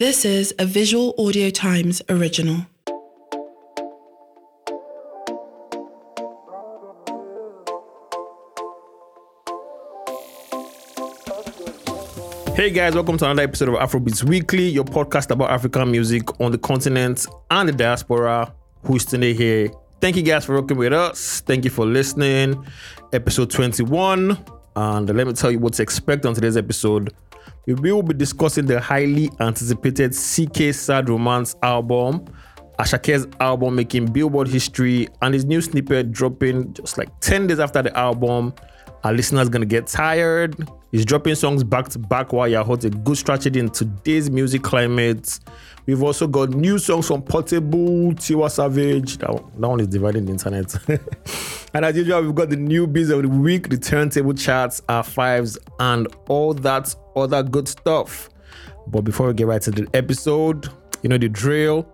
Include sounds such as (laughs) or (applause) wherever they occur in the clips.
This is a Visual Audio Times original. Hey guys, welcome to another episode of Afrobeats Weekly, your podcast about African music on the continent and the diaspora. Who's today here? Thank you guys for working with us. Thank you for listening. Episode 21. And let me tell you what to expect on today's episode. We will be discussing the highly anticipated CKay Sad Romance album, Asake's album making Billboard history, and his new snippet dropping just like 10 days after the album. Our listeners gonna get tired. He's dropping songs back to back while you're hot, a good strategy in today's music climate. We've also got new songs from Portable, Tiwa Savage. That one, that one is dividing the internet. (laughs) and as usual, we've got the new biz of the week, the turntable charts, our fives, and all that other good stuff. But before we get right to the episode, you know the drill.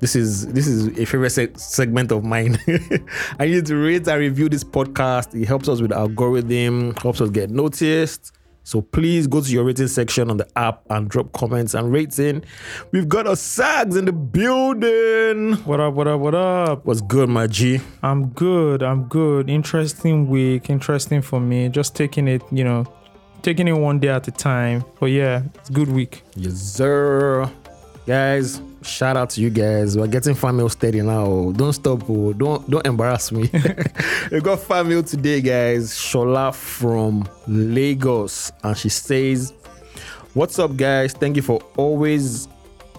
This is this is a favorite se- segment of mine. (laughs) I need to rate and review this podcast. It helps us with algorithm, helps us get noticed. So please go to your rating section on the app and drop comments and rating. We've got OsaGz in the building. What up, what up, what up? What's good, my G? I'm good, I'm good. Interesting week, interesting for me. Just taking it, you know, taking it one day at a time. But yeah, it's a good week. Yes, sir. Guys, shout out to you guys. We're getting fan mail steady now. Don't stop. Oh. Don't don't embarrass me. (laughs) we got fan mail today, guys. Shola from Lagos, and she says, "What's up, guys? Thank you for always."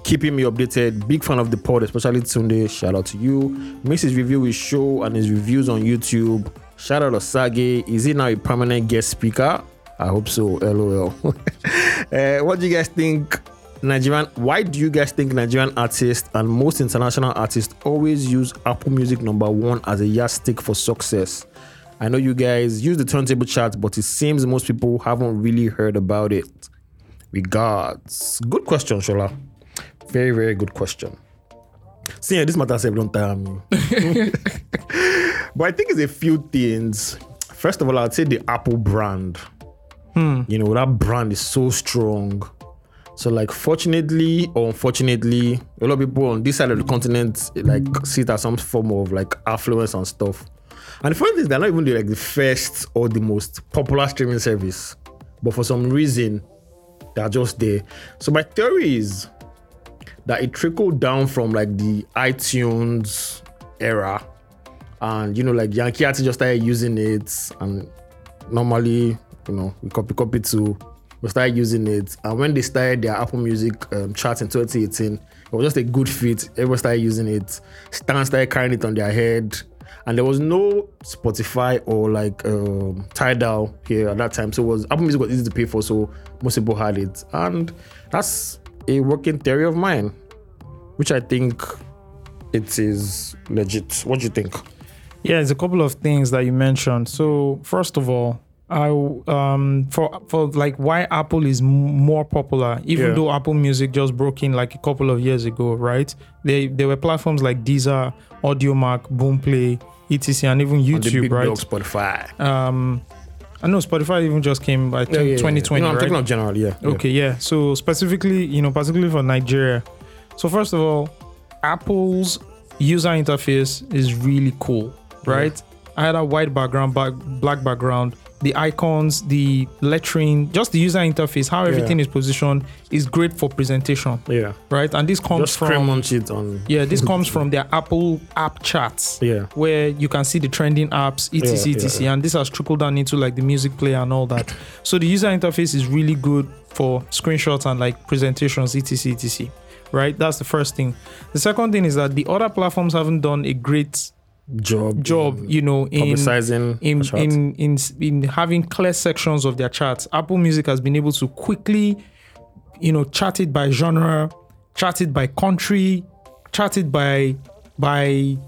Keeping me updated. Big fan of the pod, especially Tunde. Shout out to you. Miss his review his show and his reviews on YouTube. Shout out to Sage. Is he now a permanent guest speaker? I hope so. LOL. (laughs) uh, what do you guys think Nigerian, why do you guys think Nigerian artists and most international artists always use Apple Music number one as a yardstick for success? I know you guys use the turntable chart, but it seems most people haven't really heard about it. Regards. Good question, Shola. Very, very good question. See, yeah, this matter said don't tell me. (laughs) but I think it's a few things. First of all, I'd say the Apple brand. Hmm. You know, that brand is so strong. So like fortunately or unfortunately, a lot of people on this side of the continent like see it as some form of like affluence and stuff. And the funny thing is they're not even the, like the first or the most popular streaming service. But for some reason, they're just there. So my theory is that it trickled down from like the iTunes era. And you know, like Yankee artists just started using it and normally, you know, we copy copy to we started using it. And when they started their Apple Music um, chart in 2018, it was just a good fit. Everyone started using it. Stan started carrying it on their head. And there was no Spotify or like um, Tidal here at that time. So was Apple Music was easy to pay for, so most people had it. And that's a working theory of mine, which I think it is legit. What do you think? Yeah, it's a couple of things that you mentioned. So first of all, I um for for like why Apple is m- more popular, even Yeah. though Apple Music just broke in like a couple of years ago, right? They there were platforms like Deezer, Audiomack, Boomplay, etc, and even YouTube, right? dog Spotify. Um, I know Spotify even just came by Yeah, yeah, yeah. 2020, No, I'm right? talking of generally, yeah. yeah. Okay, yeah. So specifically, you know, particularly for Nigeria. So first of all, Apple's user interface is really cool, right? I had a white background, black background. The icons, the lettering, just the user interface, how everything is positioned is great for presentation, Yeah. right? And this comes Just from on (laughs) yeah, this comes from their Apple app charts Yeah. where you can see the trending apps, etc, Yeah, yeah, etc, yeah. and this has trickled down into like the music player and all that. (laughs) So the user interface is really good for screenshots and like presentations, etc, etc. Right? That's the first thing. The second thing is that the other platforms haven't done a great Job. job, in you know, in publicizing in, in in in having clear sections of their charts. Apple Music has been able to quickly, you know, chart it by genre, chart it by country, chart it by by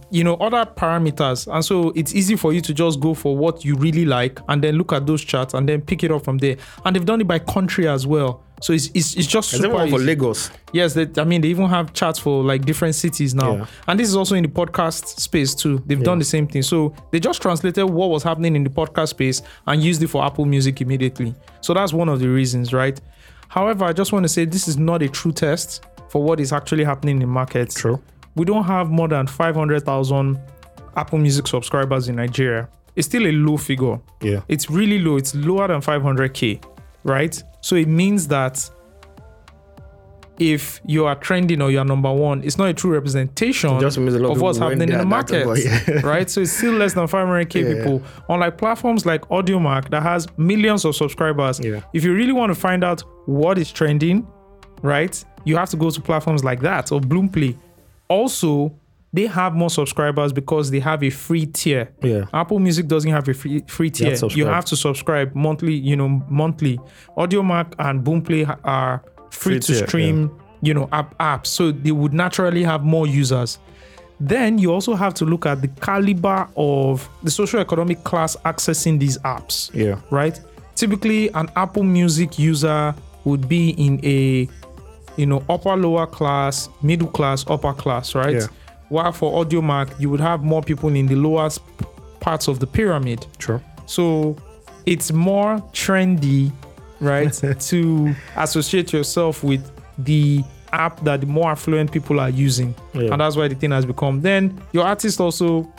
you know other parameters and so it's easy for you to just go for what you really like and then look at those charts and then pick it up from there and they've done it by country as well so it's it's, it's just super one for. Lagos? Yes, they, I mean they even have charts for like different cities now, Yeah. and this is also in the podcast space too. They've done the same thing. So they just translated what was happening in the podcast space and used it for Apple Music immediately. So that's one of the reasons, right? However, I just want to say this is not a true test. for what is actually happening in the markets. True. We don't have more than 500,000 Apple Music subscribers in Nigeria. It's still a low figure. Yeah. It's really low. It's lower than 500k, right? So it means that if you are trending or you are number one, it's not a true representation just means a lot of what's happening in the there at that market, but yeah. right? So it's still less than 500k Yeah. people. Unlike platforms like Audiomack that has millions of subscribers. If you really want to find out what is trending, right, you have to go to platforms like that or Boomplay. Also, they have more subscribers because they have a free tier. Yeah. Apple Music doesn't have a free free have tier. to You have to subscribe monthly, you know, monthly. Audiomack and Boomplay are free, Free to tier, stream, you know, app apps. So they would naturally have more users. Then you also have to look at the caliber of the social economic class accessing these apps Yeah. right? Typically, an Apple Music user would be in a, you know, upper lower class, middle class, upper class, right? Yeah. While for Audiomack, you would have more people in the lowest parts of the pyramid. True. So it's more trendy, right, (laughs) to associate yourself with the app that the more affluent people are using. Yeah. And that's why the thing has become. Then your artist also,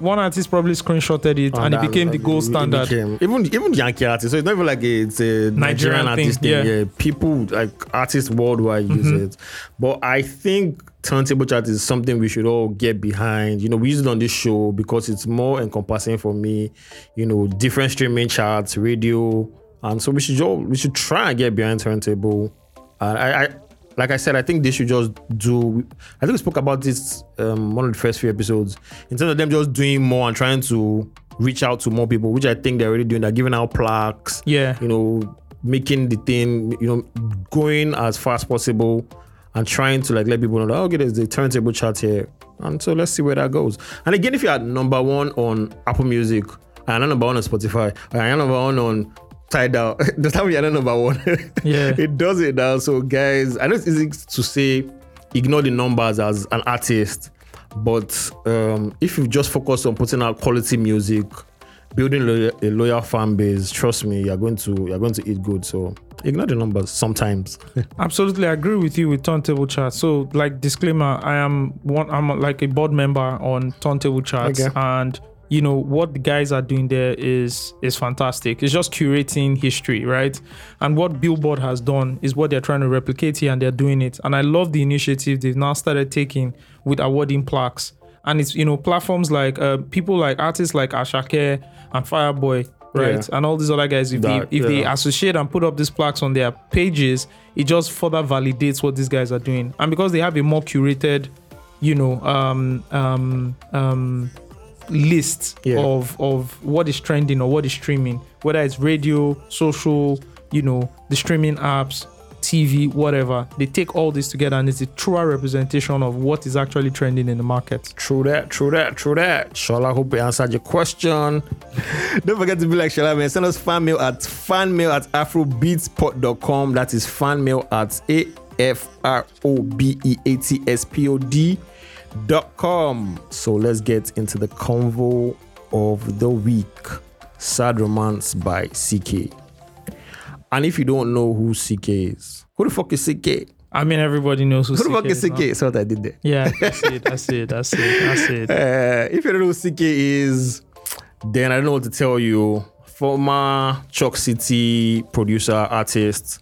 one artist probably screenshotted it oh, and, it that- became the gold standard. became- even even Yankee artists. So it's not even like a, it's a Nigerian, Nigerian artist thing, thing. yeah. Yeah. people like artists worldwide use mm-hmm. it. But I think turntable chart is something we should all get behind. You know, we use it on this show because it's more encompassing for me. You know, different streaming charts, radio, and so we should all we should try and get behind turntable. And I, I like I said, I think they should just do. I think we spoke about this um, one of the first few episodes in terms of them just doing more and trying to reach out to more people, which I think they're already doing. They're giving out plaques, Yeah. you know, making the thing, you know, going as fast as possible and trying to like let people know that okay, there's the turntable chart here, and so let's see where that goes. And again, if you're number one on Apple Music I and number one on Spotify, and number one on Tidal, (laughs) the time you're not number one. Yeah. (laughs) it does it now. So, guys, I know it's easy to say ignore the numbers as an artist, but um, if you just focus on putting out quality music, building lo- a loyal fan base, trust me, you're going to you're going to eat good. So, ignore the numbers sometimes. (laughs) Absolutely, I agree with you with Turntable Chart. So, like disclaimer, I am one. I'm like a board member on Turntable Charts, Okay. and you know what the guys are doing there is is fantastic. It's just curating history, right? And what Billboard has done is what they're trying to replicate here, and they're doing it. And I love the initiative they've now started taking with awarding plaques. And it's you know platforms like uh, people like artists like Asake and Fireboy. Right, Yeah. and all these other guys, if That- they if they associate and put up these plaques on their pages, it just further validates what these guys are doing. And because they have a more curated, you know, um, um, um, list Yeah. of of what is trending or what is streaming, whether it's radio, social, you know, the streaming apps, TV, whatever. They take all this together and it's a truer representation of what is actually trending in the market. True that, true that, true that. Shola, hope we answered your question. (laughs) Don't forget to be like Shola, man. Send us fan mail at fanmail at afrobeatspot.com. That is fanmail at A F R O B E A T S P O D dot com. So let's get into the convo of the week Sad Romance by CKay. And if you don't know who CKay is, who the fuck is CKay? I mean, everybody knows who, Who the fuck is. CKay? So what I did there. Yeah, that's it. That's it. That's it. That's it. (laughs) Uh, if you don't know who CKay is, then I don't know what to tell you. Former Choc City producer, artist,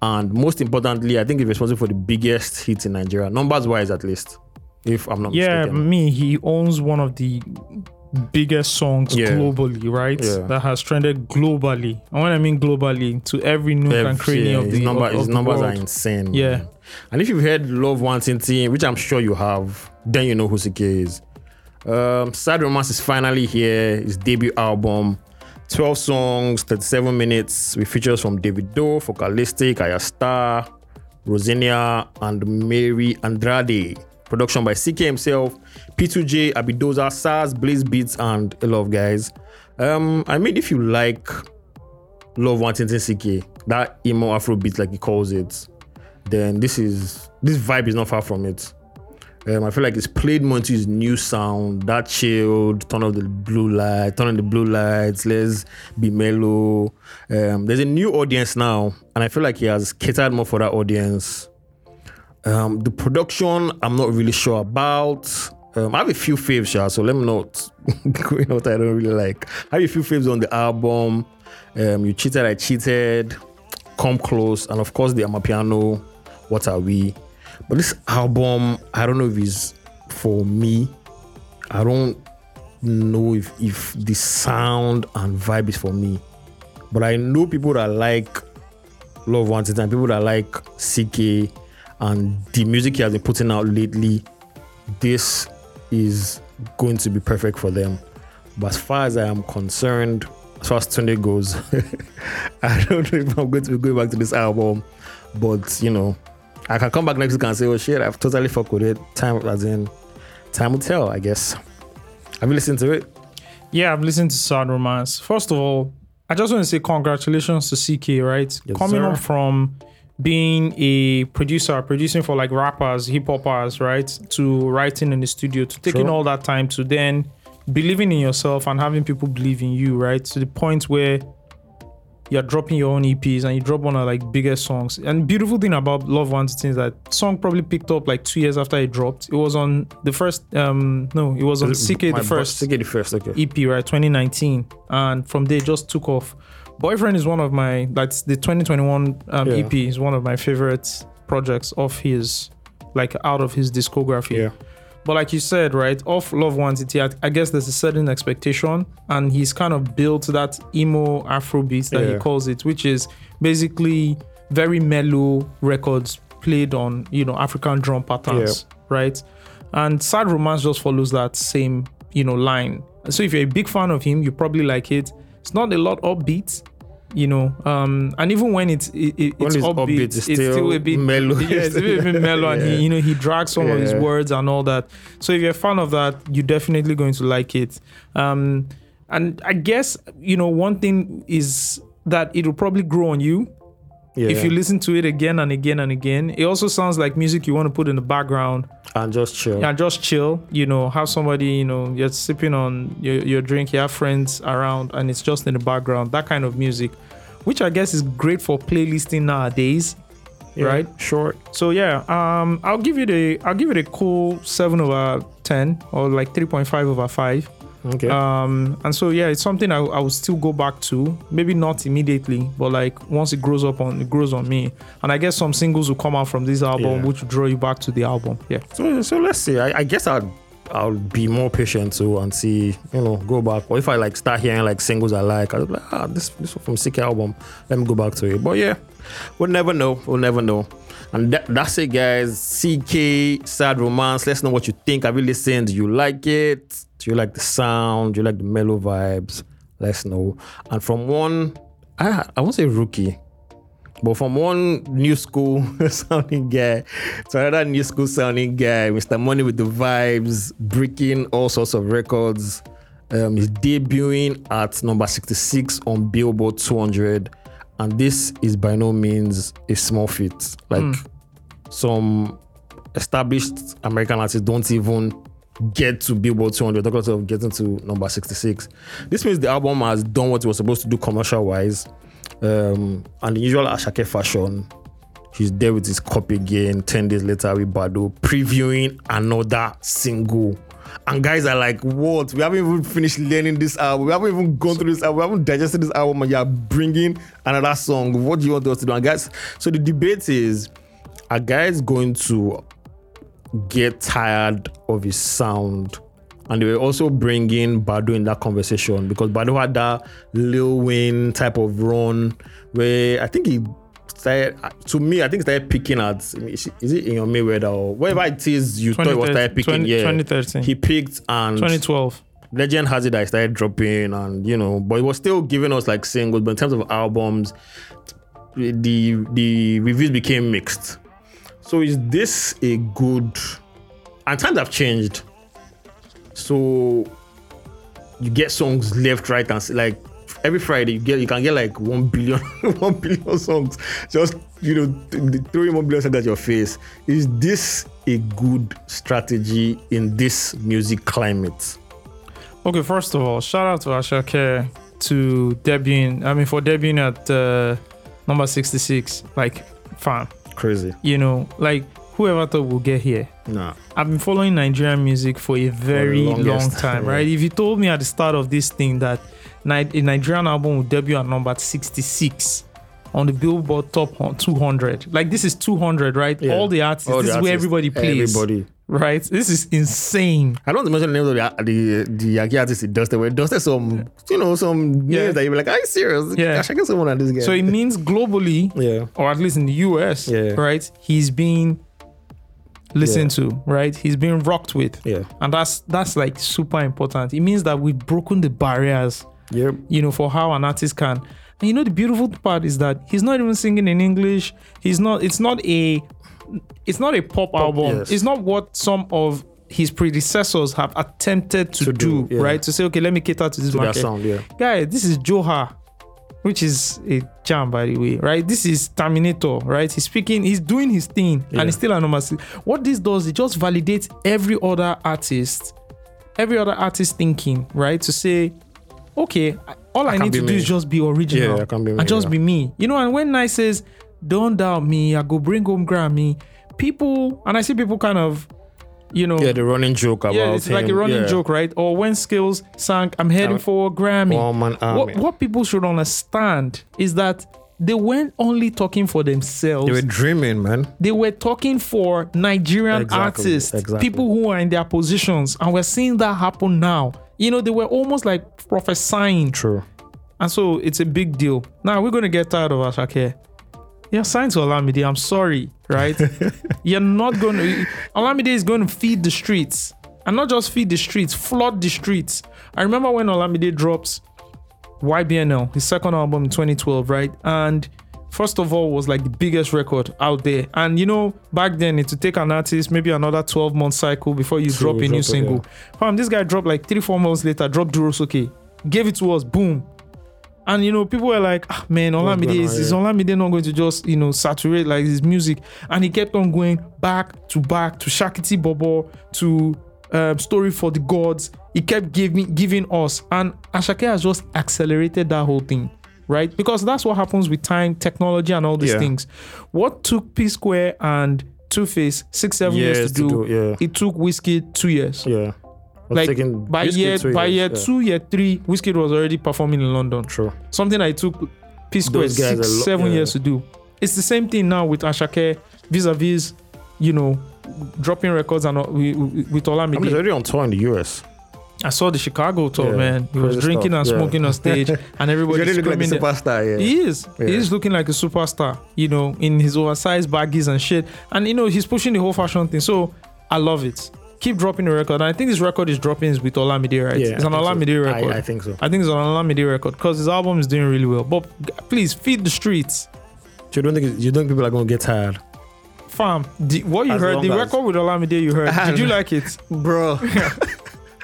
and most importantly, I think he's responsible for the biggest hits in Nigeria, numbers wise at least. If I'm not Yeah, mistaken. me. He owns one of the biggest songs Yeah. globally, right? Yeah. That has trended globally. And when I mean globally, to every nook and cranny Yeah, of the, number, of, his of numbers are insane. Yeah. man. And if you've heard Love Nwantiti, which I'm sure you have, then you know who CKay is. Um, Sad Romance is finally here. His debut album. 12 songs, 37 minutes with features from Davido, Focalistic, Ayra Starr, Rosinia, and Mary Andrade. Production by CKay himself, P2J, Abidoza, Sarz, Blaze Beats, and a lot of guys. Um, I mean, if you like Love Nwantiti CKay, that emo Afro beat, like he calls it, then this is this vibe is not far from it. Um, I feel like it's played his new sound, that chilled, turn off the blue light, turn on the blue lights, let's be mellow. Um, there's a new audience now, and I feel like he has catered more for that audience. Um, the production, I'm not really sure about. Um, I have a few faves, yeah, so let me not (laughs) go in what I don't really like. I have a few faves on the album. Um, you cheated, I cheated, come close, and of course the Amapiano. Watawi? But this album, I don't know if it's for me. I don't know if if the sound and vibe is for me. But I know people that like Love Nwantiti and people that like CKay and the music he has been putting out lately. This is going to be perfect for them. But as far as I am concerned, as far as Tunde goes, (laughs) I don't know if I'm going to be going back to this album. But you know, I can come back next week and say, "Oh shit, I've totally fucked with it." Time, as in, time will tell, I guess. Have you listened to it? Yeah, I've listened to Sad Romance. First of all, I just want to say congratulations to CKay, right? Yes, Coming sir. up from being a producer, producing for like rappers, hip hoppers, right? To writing in the studio, to taking Sure. all that time to then believing in yourself and having people believe in you, right? To the point where you're dropping your own EPs and you drop one of like biggest songs. And beautiful thing about Love One is that song probably picked up like two years after it dropped. It was on the first um no, it was on CKay the first. CKay the first, okay. EP, right? 2019. And from there, it just took off. Boyfriend is one of my, that's the 2021 um, Yeah. EP is one of my favorite projects of his, like out of his discography. Yeah. But like you said, right, off Love Nwantiti, I, I guess there's a certain expectation, and he's kind of built that emo Afrobeat that he calls it, which is basically very mellow records played on, you know, African drum patterns, right? And Sad Romance just follows that same, you know, line. So if you're a big fan of him, you probably like it. It's not a lot upbeat, you know, um, and even when it's it, it- it's, upbeat, upbeat, it's, it's still, still a bit mellow. Yeah, it's a bit, a bit (laughs) mellow, and Yeah. he, you know, he drags some of his words and all that. So if you're a fan of that, you're definitely going to like it. Um, and I guess you know one thing is that it'll probably grow on you Yeah. if you listen to it again and again and again. It also sounds like music you want to put in the background and just chill. yeah, just chill. You know, have somebody, you know, you're sipping on your, your drink, you have friends around, and it's just in the background. That kind of music, which I guess is great for playlisting nowadays, Yeah. right? Short. So yeah, um, I'll give it a, I'll give it a cool seven over ten or like three point five over five. Okay. Um, and so yeah, it's something I, I will still go back to. Maybe not immediately, but like once it grows up on, it grows on me. And I guess some singles will come out from this album, Yeah. which will draw you back to the album. Yeah. So, so let's see. I, I guess I'll I'll be more patient too and see, you know, go back. Or if I like start hearing like singles I like, I'll be like, ah, this this one from CKay album. Let me go back to it. But yeah, we'll never know. We'll never know. And that, that's it, guys. CKay Sad Romance. Let's know what you think. Have you listened? Do you like it? Do you like the sound? Do you like the mellow vibes? Let's know. And from one, I I won't say rookie. But from one new school (laughs) sounding guy to another new school sounding guy, Mr. Money with the vibes, breaking all sorts of records. Um, he's debuting at number 66 on Billboard 200. And this is by no means a small feat. Like some established American artists don't even get to Billboard 200, talk of getting to number 66. This means the album has done what it was supposed to do commercial wise. Um, and the usual Asake fashion, he's there with his copy again 10 days later with Baddo, previewing another single. And guys are like, what? We haven't even finished learning this album. We haven't even gone through this album. We haven't digested this album. And you're bringing another song. What do you want us to do? And guys, so the debate is, are guys going to get tired of his sound. And they were also bringing Baddo in that conversation because Baddo had that Lil Wayne type of run where I think he started, to me, I think he started picking at, is it in your Mayweather or whatever it is you thought he was started picking. 20, yeah. 2013. He picked and 2012. Legend has it that he started dropping and, you know, but he was still giving us like singles, but in terms of albums, the the reviews became mixed. So is this a good? And times have changed. So you get songs left, right, and like every Friday you get you can get like one billion, (laughs) one billion songs. Just you know, th- th- throwing one billion songs at your face. Is this a good strategy in this music climate? Okay, first of all, shout out to Asake to debuting. I mean, for debuting at uh, number 66. Like, fam, Crazy. you know, like whoever thought we'll get here? Nah. I've been following Nigerian music for a very long time, right? If you told me at the start of this thing that a Nigerian album will debut at number 66 on the Billboard Top 200, like this is 200, right? Yeah. All the artists, All this the is where everybody plays, Everybody. Right? This is insane. I don't want to mention the name of the the the Yankee artist he dusted. He dusted some, you know, some Yeah. names that you be like, "Are you serious? Yeah. I should get someone at this guy." So it means globally, yeah, or at least in the US, Yeah. right? He's being listened to, right? He's being rocked with. yeah, And that's that's like super important. It means that we've broken the barriers yep. you know, for how an artist can. And you know, the beautiful part is that he's not even singing in English. He's not. It's not a. It's not a pop, album. yes. It's not what some of his predecessors have attempted to, To do, do, yeah. right? To say, okay, let me cater to this To market. sound, yeah. Guy, this is Joha, which is a jam, by the way, right? This is Terminator, right? He's speaking, he's doing his thing, Yeah. and he's still a number. What this does, it just validates every other artist, every other artist thinking, right? To say, okay, all I, can need to do me. is just be original. Yeah, I can be me, and just be me. You know, and when Nice says, don't doubt me, I go bring home Grammy, people, and I see people kind of, you know, Yeah, the running joke about yeah, it's like a running yeah. joke, right? Or when Skills sank, I'm heading Um, for a Grammy. Man. What, what people should understand is that they weren't only talking for themselves. They were dreaming, man. They were talking for Nigerian Exactly, artists, exactly. people who are in their positions, and we're seeing that happen now. You know, they were almost like prophesying, True. and so it's a big deal. Now we're gonna get tired of Asake. You're signed to Olamide. I'm sorry, right? (laughs) You're not going to. Olamide is going to feed the streets, and not just feed the streets, flood the streets. I remember when Olamide dropped YBNL, his second album in 2012, right? And first of all, was like the biggest record out there. And you know, back then, it would take an artist maybe another 12 month cycle before you drop a new it, single. Fam, this guy dropped like three, four months later, dropped Durosoke, gave it to us, boom. And you know, people were like, ah, man, Olamide is, is. Olamide not going to just, you know, saturate like his music? And he kept on going back to back to Shakiti Bobo, to um, Story for the Gods. He kept giving giving us. And Asake has just accelerated that whole thing. Right? Because that's what happens with time, technology, and all these Yeah. things. What took P Square and Two Face six, seven years Years to to do, do, yeah. it took Wizkid two years Yeah. Was like taking by Wizkid year two by years, year yeah. two year three Wizkid was already performing in london True. something I took P Square Those guys six lo- seven yeah. years to do it's the same thing now with Asake vis-a-vis you know dropping records and uh, with, with I mean, he's Olamide already on tour in the US. I saw the Chicago tour Yeah, man he was drinking stuff, and yeah. smoking on stage (laughs) and everybody already looking like a screaming superstar, yeah. he is. Yeah. He is looking like a superstar, you know, in his oversized baggies and shit. And you know, he's pushing the whole fashion thing. So I love it. Keep dropping the record. And I think this record is dropping is with Olamide, right? Yeah, it's an I think so. Olamide record. I, I think so. I think it's an Olamide record because his album is doing really well. But please feed the streets. So you don't think you don't think people are gonna get tired, Fam, the, what you As heard, long the as- record with Olamide you heard, (laughs) did you like it? bro? (laughs)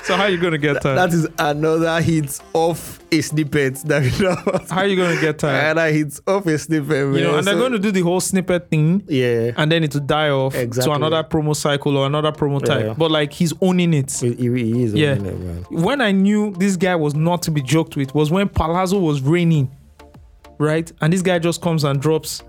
So how are you gonna get tired? that is another hit off a snippet that we know. how are you gonna get tired? Another hit off a snippet, man. You know, and they're going to do the whole snippet thing. yeah. and then it will die off Exactly. to another promo cycle or another promo type. Yeah. But like he's owning it. He, he- is Yeah. it, man. When I knew this guy was not to be joked with was when Palazzo was reigning, right? And this guy just comes and drops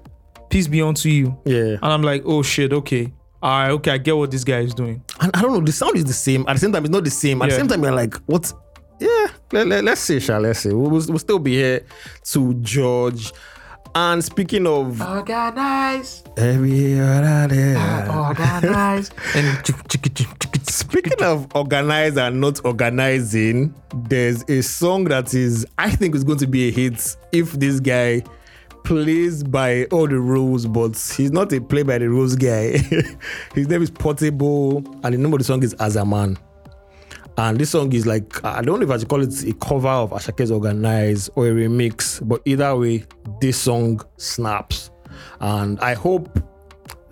"Peace be unto you," Yeah. and I'm like, "Oh shit, okay, all right, okay, I get what this guy is doing." And I don't know, the sound is the same. At the same time, it's not the same. At Yeah. the same time, you're like, what? Yeah, let, let, us see, shall let's see. We'll, we'll still be here to judge. And speaking of Organize, every other day, organize, speaking of organize and not organizing, there's a song that is, I think, is going to be a hit if this guy plays by all the rules, but he's not a play by the rules guy. (laughs) His name is Portable, and the name of the song is As a Man. And this song is like, I don't know if I should call it a cover of Asake's Organize or a remix, but either way, this song snaps. And I hope,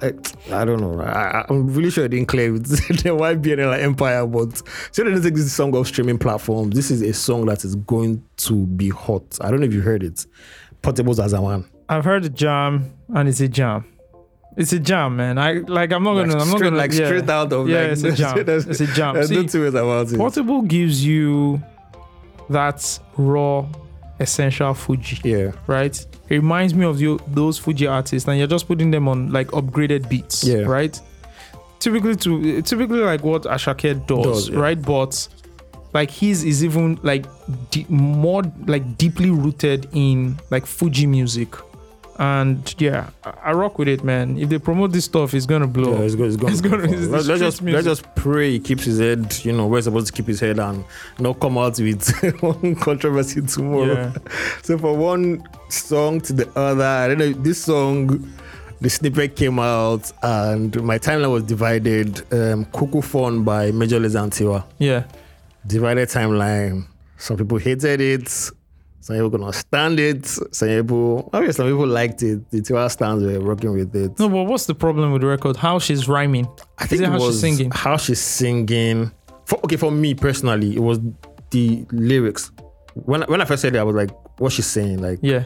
I, I don't know, I, I'm really sure it didn't with (laughs) the YBNL Empire, but they didn't take this song off streaming platforms. This is a song that is going to be hot. I don't know if you heard it. Portables as a man. I've heard the jam, and it's a jam. It's a jam, man. I like. I'm not Like gonna. I'm not gonna like yeah. straight out of Yeah, like, it's a (laughs) jam. It's a jam. There's no See, two ways about it. Portable gives you that raw, essential Fuji, yeah. right? It reminds me of you those Fuji artists, and you're just putting them on like upgraded beats, Yeah. right? typically to typically like what Asake does, Does, yeah. right? But like his is even like de- more like deeply rooted in like Fuji music. And yeah, I, I rock with it, man. If they promote this stuff, it's gonna blow. Yeah, it's, go- it's gonna. It's go gonna- it's (laughs) let's, let's just music. let's just pray he keeps his head. You know, where he's supposed to keep his head and not come out with (laughs) one controversy tomorrow. Yeah. (laughs) So for one song to the other, I don't know. This song, the snippet came out and my timeline was divided. Um, Cuckoo Phone by Major Lazer and Tiwa. Yeah. Divided timeline. Some people hated it. Some people gonna stand it. Some people, obviously, some people liked it. The Tiwa stands were working with it. No, but what's the problem with the record? How she's rhyming? I think it how she's singing? How she's singing. For, okay, for me personally, it was the lyrics. When when I first said it, I was like, "What's she saying?" Like, Yeah.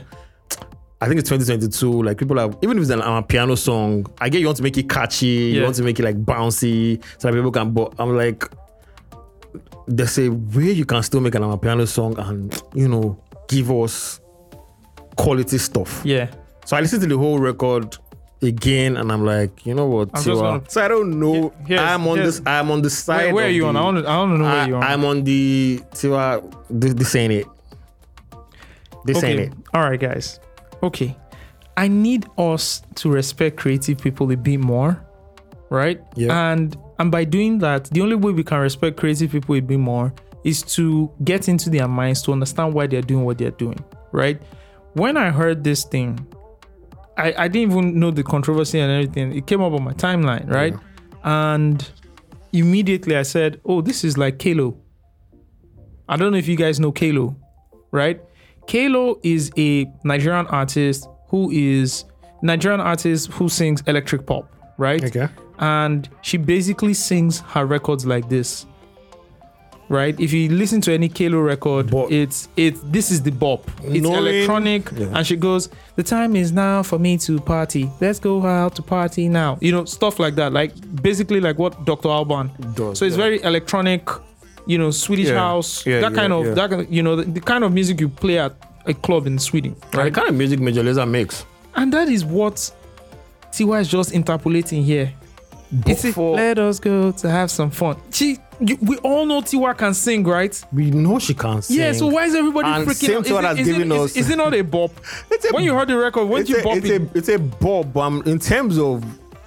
I think it's 2022. Like, people are even if it's an amapiano song, I get you want to make it catchy, you want to make it like bouncy, so that people can. But I'm like, there's a way you can still make an piano song and you know give us quality stuff. Yeah. So I listened to the whole record again, and I'm like, you know what? Gonna- so I don't know. Here's- I'm on this. I'm on the side. Where, where are you the, on? I to. I to know where I, you're on. I'm on the Tiwa. This, this ain't it. This ain't it. All right, guys. Okay. I need us to respect creative people a bit more, right? Yeah. And and by doing that, the only way we can respect creative people a bit more is to get into their minds to understand why they're doing what they're doing, right? When I heard this thing, I, I didn't even know the controversy and everything. It came up on my timeline, right? And immediately I said, "Oh, this is like Kalo." I don't know if you guys know Kalo, right? Kalo is a Nigerian artist who is Nigerian artist who sings electric pop, right? Okay. And she basically sings her records like this. Right? If you listen to any Kalo record, it's it's this is the bop. It's Knowing- electronic Yeah. and she goes, The time is now for me to party. Let's go out to party now. You know, stuff like that. Like basically like what Dr. Alban Does, so it's yeah. very electronic, you know, Swedish Yeah. house, Yeah, that kind of that you know the, the kind of music you play at a club in Sweden, Right. The kind of music Major Lazer makes. And that is what Tiwa is just interpolating here. It's a, let us go to have some fun. She, you, we all know Tiwa can sing, right? We know she can't sing. Yeah. So why is everybody And freaking? same out? to what Is, has it, is, it, given is, us- is it not a bop? (laughs) It's a when you heard the record, when you a, bop it's it, a it's a bob. Um, in terms of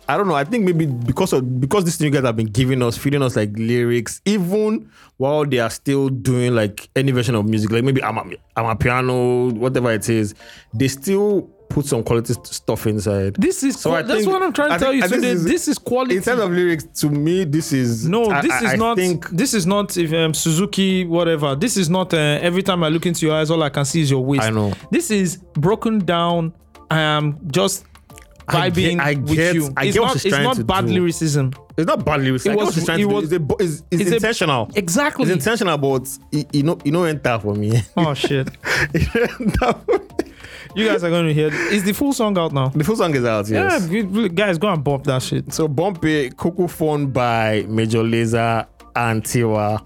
I don't know. I think maybe because of because these new guys have been giving us, feeding us like lyrics, even while they are still doing like any version of music, like maybe I'm a, I'm a piano, whatever it is, they still put some quality stuff inside. this is So qua- I that's think- what I'm trying to I tell think- you. So this, is- this is quality. In terms of lyrics, to me, this is No, this I- is I not. think this is not if um, Suzuki whatever. This is not. Uh, every time I look into your eyes, all I can see is your waist. I know. This is broken down. I am just I get- vibing I with you. I it's get not. It's not bad do. lyricism. it's not bad lyrics. It get was- what she's trying it do. was- It's, a, it's, it's, it's a- intentional. Exactly. It's intentional, but you know, you know, enter for me. oh shit! (laughs) You guys are going to hear. Is the full song out now? the full song is out. Yes. Yeah, guys, go and bump that shit. So bump it, Cuckoo Phone by Major Lazer and Tiwa.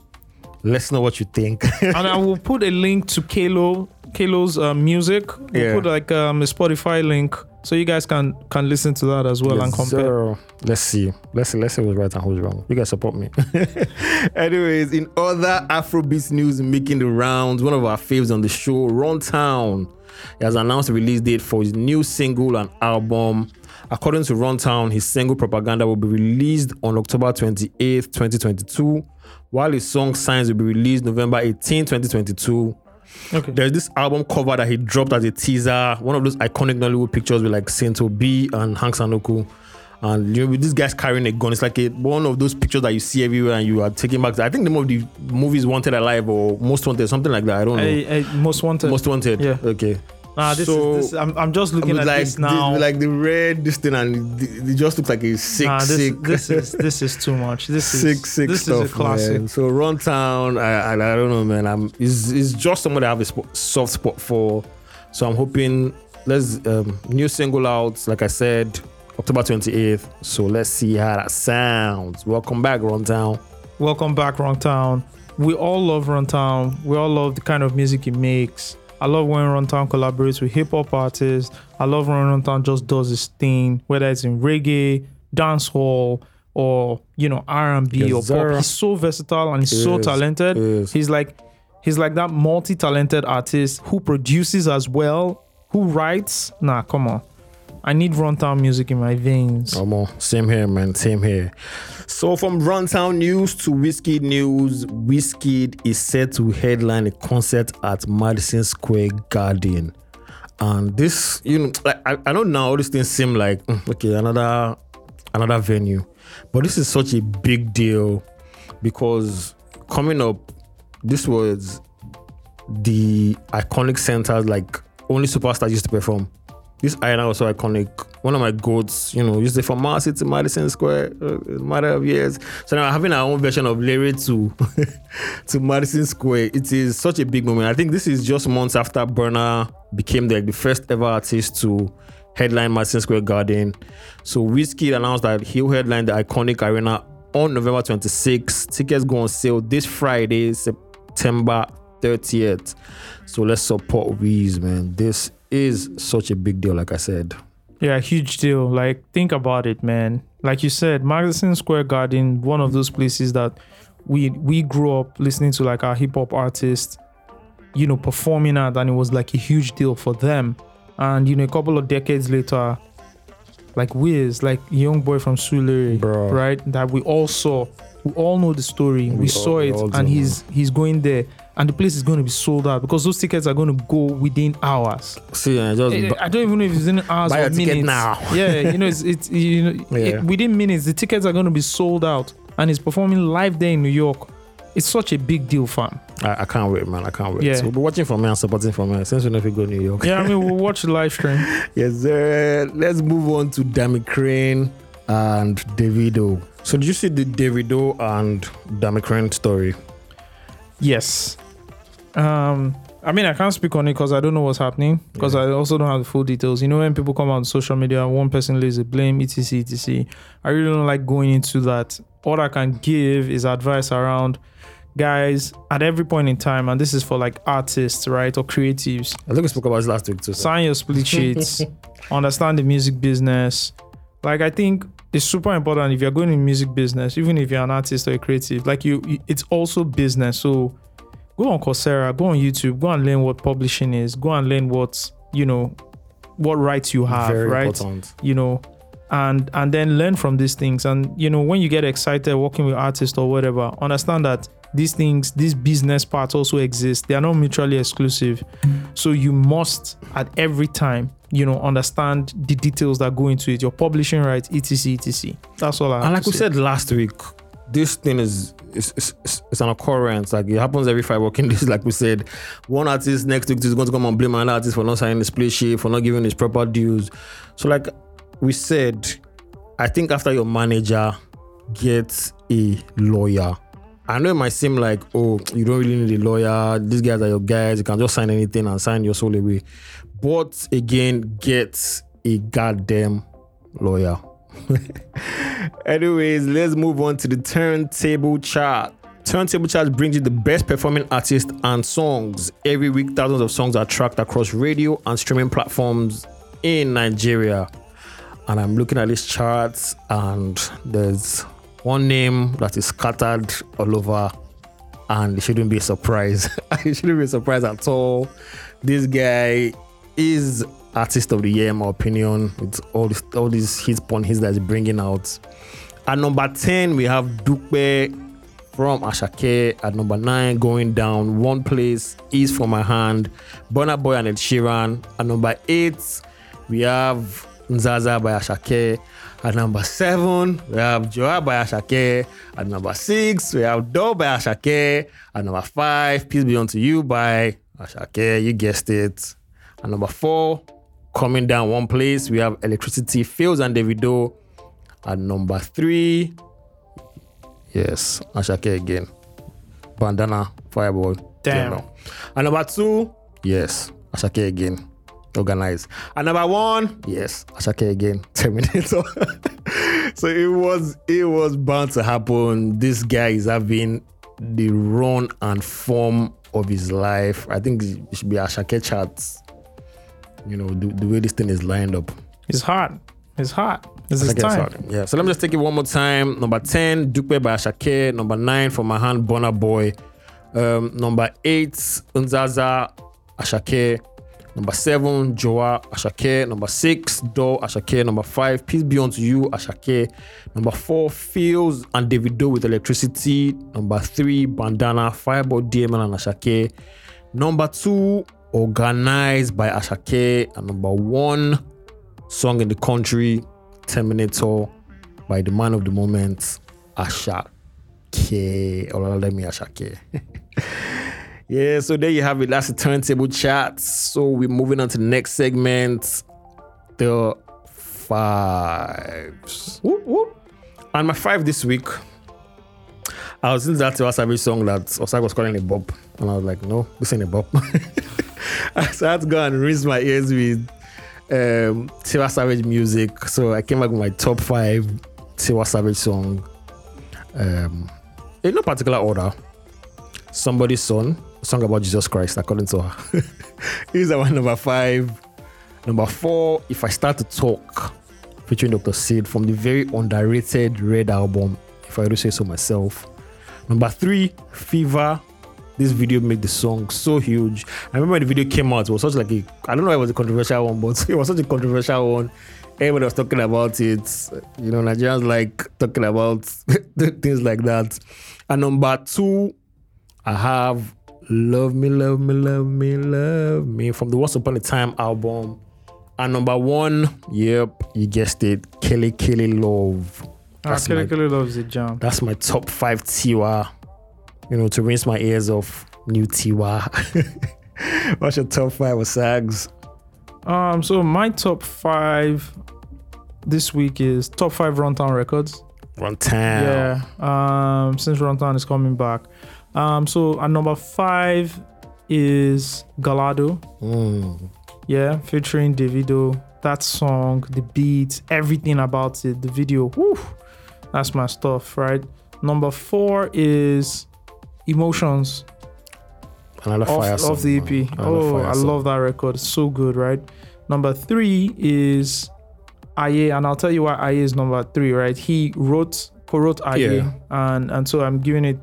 Let's know what you think. (laughs) and I will put a link to Kalo, Kalo's uh, music. We'll Yeah. put like um, a Spotify link so you guys can can listen to that as well and compare. sir. Let's see. Let's see. Let's see who's right and who's wrong. You guys support me. (laughs) Anyways, in other Afrobeats news making the rounds, one of our faves on the show, Runtown, he has announced the release date for his new single and album. According to Runtown, his single Propaganda will be released on October 28, 2022, while his song Signs will be released November 18, 2022. Okay. There's this album cover that he dropped as a teaser, one of those iconic Nollywood pictures with like Saint Obi and Hanks Anuku. And you know, with this guy's carrying a gun, it's like a, one of those pictures that you see everywhere and you are taking back. I think the name of the movie is Wanted Alive or Most Wanted, something like that. I don't know. I, I, most wanted. Most Wanted. Yeah. Okay. Nah, this So, is this. I'm, I'm just looking at like this now. the, like the red this thing and it, it just looks like a sick, nah, this, sick, this is (laughs) this is too much. This is sick, sick this stuff. is a classic. Man. So Runtown, I, I I don't know, man. I'm it's, it's just someone I have a spot, soft spot for. So I'm hoping let's um, new single out. Like I said, October 28th. So let's see how that sounds. Welcome back, Runtown. Welcome back, Runtown. We all love Runtown. We all love the kind of music he makes. I love when Runtown collaborates with hip hop artists. I love when Runtown just does his thing, whether it's in reggae, dancehall, or you know R&B Yes, or pop. He's so versatile and he's so talented. yes. He's like he's like that multi-talented artist who produces as well, who writes. Nah, come on. I need runtown music in my veins. Come on, same here, man. Same here. So from Runtown News to Wizkid News, Wizkid is set to headline a concert at Madison Square Garden. And this, you know, like, I, I don't know now all these things seem like mm, okay, another another venue, but this is such a big deal because coming up, this was the iconic centers like only superstars used to perform. This arena was so iconic. One of my goats, you know, used to from Marcy to Madison Square, uh, matter of years. So now having our own version of Larry to (laughs) to Madison Square, it is such a big moment. I think this is just months after Burna became the, the first ever artist to headline Madison Square Garden. So Wizkid announced that he'll headline the iconic arena on November 26th. Tickets go on sale this Friday, September 30th. So let's support Weez, man. This is such a big deal, like I said. Yeah, huge deal. Like, think about it, man. Like you said, Madison Square Garden, one of those places that we we grew up listening to like our hip hop artists, you know, performing at, and it was like a huge deal for them. And you know, a couple of decades later, like Wiz, like young boy from Sule, right? That we all saw. We all know the story. We, We saw all- it, and he's he's going there, and the place is going to be sold out because those tickets are going to go within hours. See, I just Eh, I don't even know if it's in hours Buy or ticket minutes. now. (laughs) yeah, you know, it's, it's you know, Yeah. it- within minutes the tickets are going to be sold out, and he's performing live there in New York. It's such a big deal, fam. I, I can't wait, man. I can't wait. Yeah. So we'll be watching from here and supporting from here since we know if we go to New York. Yeah, I mean, we'll (laughs) watch the live stream. Yes, sir. Let's move on to Dammy Krane and Davido. So did you see the Davido and Dammy Krane story? Yes. Um, I mean, I can't speak on it because I don't know what's happening because I also don't have the full details. You know, when people come out on social media, one person lays the blame, etc., etc. I really don't like going into that. All I can give is advice around guys at every point in time, and this is for like artists, right, or creatives. I think we spoke about this last week too. So. sign your split sheets, (laughs) understand the music business. Like I think it's super important if you're going in music business, even if you're an artist or a creative, like you- it's also business. So go on Coursera, go on YouTube, go and learn what publishing is, go and learn what you know, what rights you have, Very right? important. You know, and and then learn from these things. And you know, when you get excited working with artists or whatever, understand that these things, these business parts also exist. They are not mutually exclusive. So you must at every time, you know, understand the details that go into it, your publishing rights, etc. etc. That's all I And like we say. said last week, this thing is is, is is an occurrence. Like it happens every five working (laughs) days. Like we said, one artist next week is going to come and blame another artist for not signing the split sheet, for not giving his proper dues. So like we said, I think after your manager gets a lawyer. I know it might seem like, oh, you don't really need a lawyer. These guys are your guys. You can just sign anything and sign your soul away. But again, get a goddamn lawyer. (laughs) Anyways, let's move on to the turntable chart. Turntable chart brings you the best performing artists and songs. Every week, thousands of songs are tracked across radio and streaming platforms in Nigeria. And I'm looking at these charts, and there's one name that is scattered all over, and it shouldn't be a surprise. (laughs) it shouldn't be a surprise at all. This guy is artist of the year, in my opinion. It's all this, all these hits upon hits that he's bringing out. At number 10, we have Dupe from Asake. At number 9, going down one place is for my hand. Burna Boy and Ed Sheeran. At number 8, we have Nzaza by Asake. At number 7, we have Joha by Asake. At number 6, we have Do by Asake. At number 5, Peace Be Unto You by Asake. You guessed it. At number 4, coming down one place, we have Electricity, Pheelz and Davido. At number 3, yes, Asake again. Bandana, Fireboy. Damn. DML. At number 2, yes, Asake again. Organized. And number one, yes, Asake again, (laughs) Terminator. (laughs) so it was it was bound to happen. This guy is having the run and form of his life. I think it should be Asake charts. You know, the, the way this thing is lined up. It's hot. It's hot. This is time. Yeah. So let me just take it one more time. Number 10, Dupe by Asake. Number 9, for my hand, Burna Boy. Um, number 8, Unzaza Asake. Number 7, Joha Asake. Number 6, Do Asake. Number 5, Peace Be Unto You Asake. Number 4, Pheelz and Davido with Electricity. Number 3, Bandana, Fireboy DML and Asake. Number 2, Organized by Asake. And number 1, Song in the Country, Terminator by the man of the moment, Asake. Olalemi Asake. (laughs) yeah, so there you have it. That's the Turntable Chart. So we're moving on to the next segment. The fives. Whoop, whoop. And my five this week. I was listening to that Savage song that OsaGz was calling a bop. And I was like, no, this ain't a bop. so (laughs) I had to go and rinse my ears with um, Tiwa Savage music. So I came back with my top five Tiwa Savage song. Um, in no particular order. Somebody's Son, song about Jesus Christ, according to her. (laughs) He's our number five. Number four, If I Start to Talk, featuring Dr. Sid from the very underrated Red album, if I do say so myself. Number three, Fever. This video made the song so huge. I remember when the video came out, it was such like a I don't know it was a controversial one, but (laughs) it was such a controversial one. Everybody was talking about it. You know, Nigerians like talking about (laughs) things like that. And number two, I have Love Me, Love Me, Love Me, Love Me from the Once Upon a Time album. And number one, yep, you guessed it, Kele Kele Love. Ah, That's Kelly my- loves the jam. That's my top five Tiwa. You know, to rinse my ears of new Tiwa. (laughs) What's your top five of sags? Um, so my top five this week is top five Runtown records. Runtown. Yeah. Um, since Runtown is coming back. Um, so at number five is Gallardo. Mm. Yeah, featuring Davido. That song, the beats, everything about it, the video. Whew, that's my stuff, right? Number four is Emotions Another fire off, song. off the. EP. Oh, I song. love that record. So good, right? Number three is Aye, and I'll tell you why Aye is number three, right? He wrote co-wrote Aye, Yeah. and and so I'm giving it,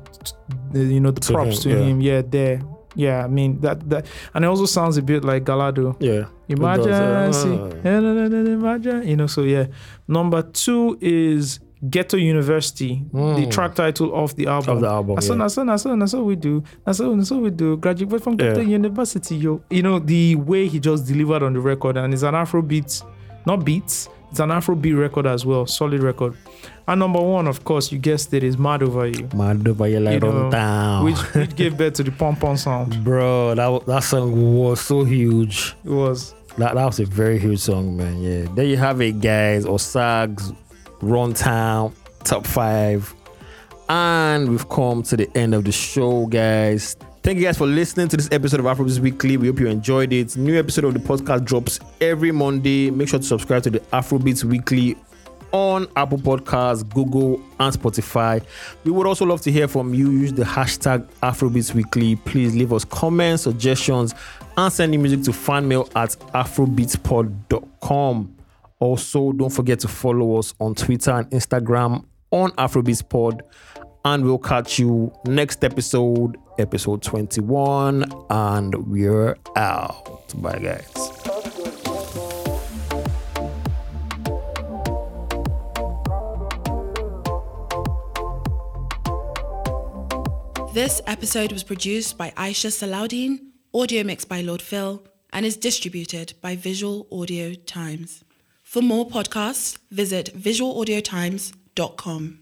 you know, the To props him, to yeah. him. Yeah, there. Yeah, I mean that that, and it also sounds a bit like Gallardo. Yeah. It does, Emergency, uh, imagine, you know. So yeah, number two is Ghetto University, the Mm. track title of the album. Of the album. That's yeah. that's that's that's what we do. That's so, that's what we do. Graduate from Yeah. Ghetto University, yo. You know, the way he just delivered on the record, and it's an Afro beat, not beats, it's an Afro beat record as well. Solid record. And number one, of course, you guessed it, is Mad Over You, Mad over You know, on town. which, which gave (laughs) birth to the Pom Pom sound. Bro, that, that song was so huge. It was. That, that was a very huge song, man. Yeah. There you have it, guys. OsaGz, Runtown, top five. And we've come to the end of the show, guys. Thank you guys for listening to this episode of Afrobeats Weekly. We hope you enjoyed it. New episode of the podcast drops every Monday. Make sure to subscribe to the Afrobeats Weekly on Apple Podcasts, Google, and Spotify. We would also love to hear from you. Use the hashtag Afrobeats Weekly. Please leave us comments, suggestions, and send your music to fanmail at afrobeatspod.com. Also, don't forget to follow us on Twitter and Instagram on Afrobeatspod. And we'll catch you next episode, episode 21. And we're out. Bye, guys. This episode was produced by Aisha Salaudin, audio mixed by Lord Phil, and is distributed by Visual Audio Times. For more podcasts, visit visualaudiotimes.com.